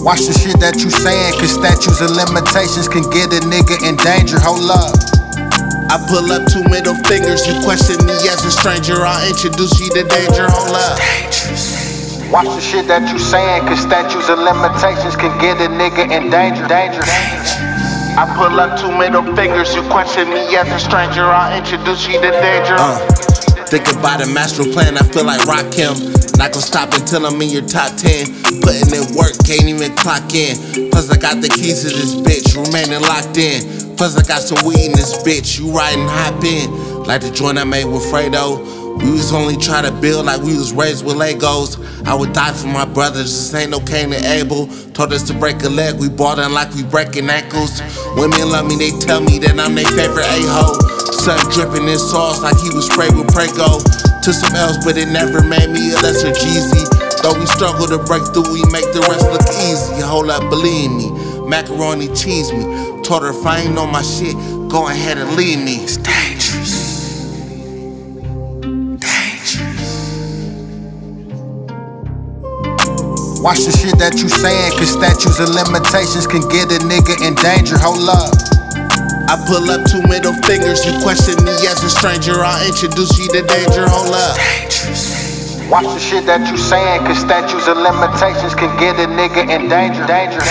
Watch the shit that you saying, cause statutes and limitations can get a nigga in danger. Hold up. I pull up two middle fingers. You question me as a stranger. I'll introduce you to danger. Hold up. Watch the shit that you saying, cause statutes and limitations can get a nigga in danger. Danger. I pull up two middle fingers. You question me as a stranger. I'll introduce you to danger. Uh, think about a master plan. I feel like Rakim. Not gonna stop until I'm in your top 10. Putting in work, can't even clock in. Plus, I got the keys to this bitch, remaining locked in. Plus, I got some weed in this bitch, you riding hop in. Like the joint I made with Fredo. We was only trying to build like we was raised with Legos. I would die for my brothers, this ain't no Cain and Abel. Told us to break a leg, we bought in like we breaking ankles. Women love me, they tell me that I'm their favorite a-hole. Sun dripping in sauce like he was sprayed with Prego. To some else, but it never made me a lesser Jeezy. Though we struggle to break through, we make the rest look easy. Hold up, believe me. Macaroni cheese me. Told her if I ain't on my shit, go ahead and leave me. It's dangerous. Watch the shit that you saying, cause statutes and limitations can get a nigga in danger. Hold up. I pull up two middle fingers. You question me as a stranger. I'll introduce you to danger. Hold up. Watch the shit that you saying, cause statutes and limitations can get a nigga in danger. Danger.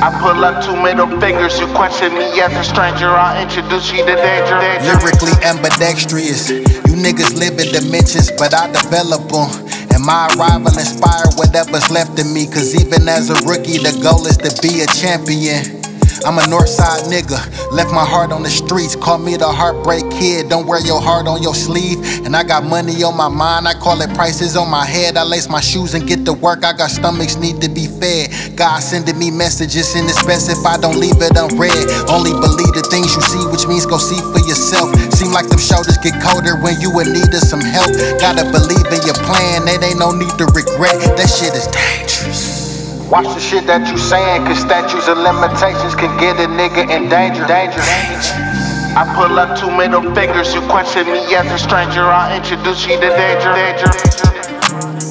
I pull up two middle fingers. You question me as a stranger. I'll introduce you to danger. danger. Lyrically ambidextrous. You niggas live in dimensions, but I develop them. And my arrival inspire whatever's left in me. Cause even as a rookie, the goal is to be a champion. I'm a Northside nigga, left my heart on the streets. Call me the heartbreak kid. Don't wear your heart on your sleeve. And I got money on my mind, I call it prices on my head. I lace my shoes and get to work. I got stomachs need to be fed. God sending me messages in best if I don't leave it unread. Only believe the things you see, which means go see for yourself. Seem like them shoulders get colder when you in need of some help. Gotta believe in your plan, it ain't no need to regret. That shit is dangerous. Watch the shit that you saying, cause statutes and limitations can get a nigga in danger. Danger. I pull up two middle fingers. You question me as a stranger. I'll introduce you to danger. danger.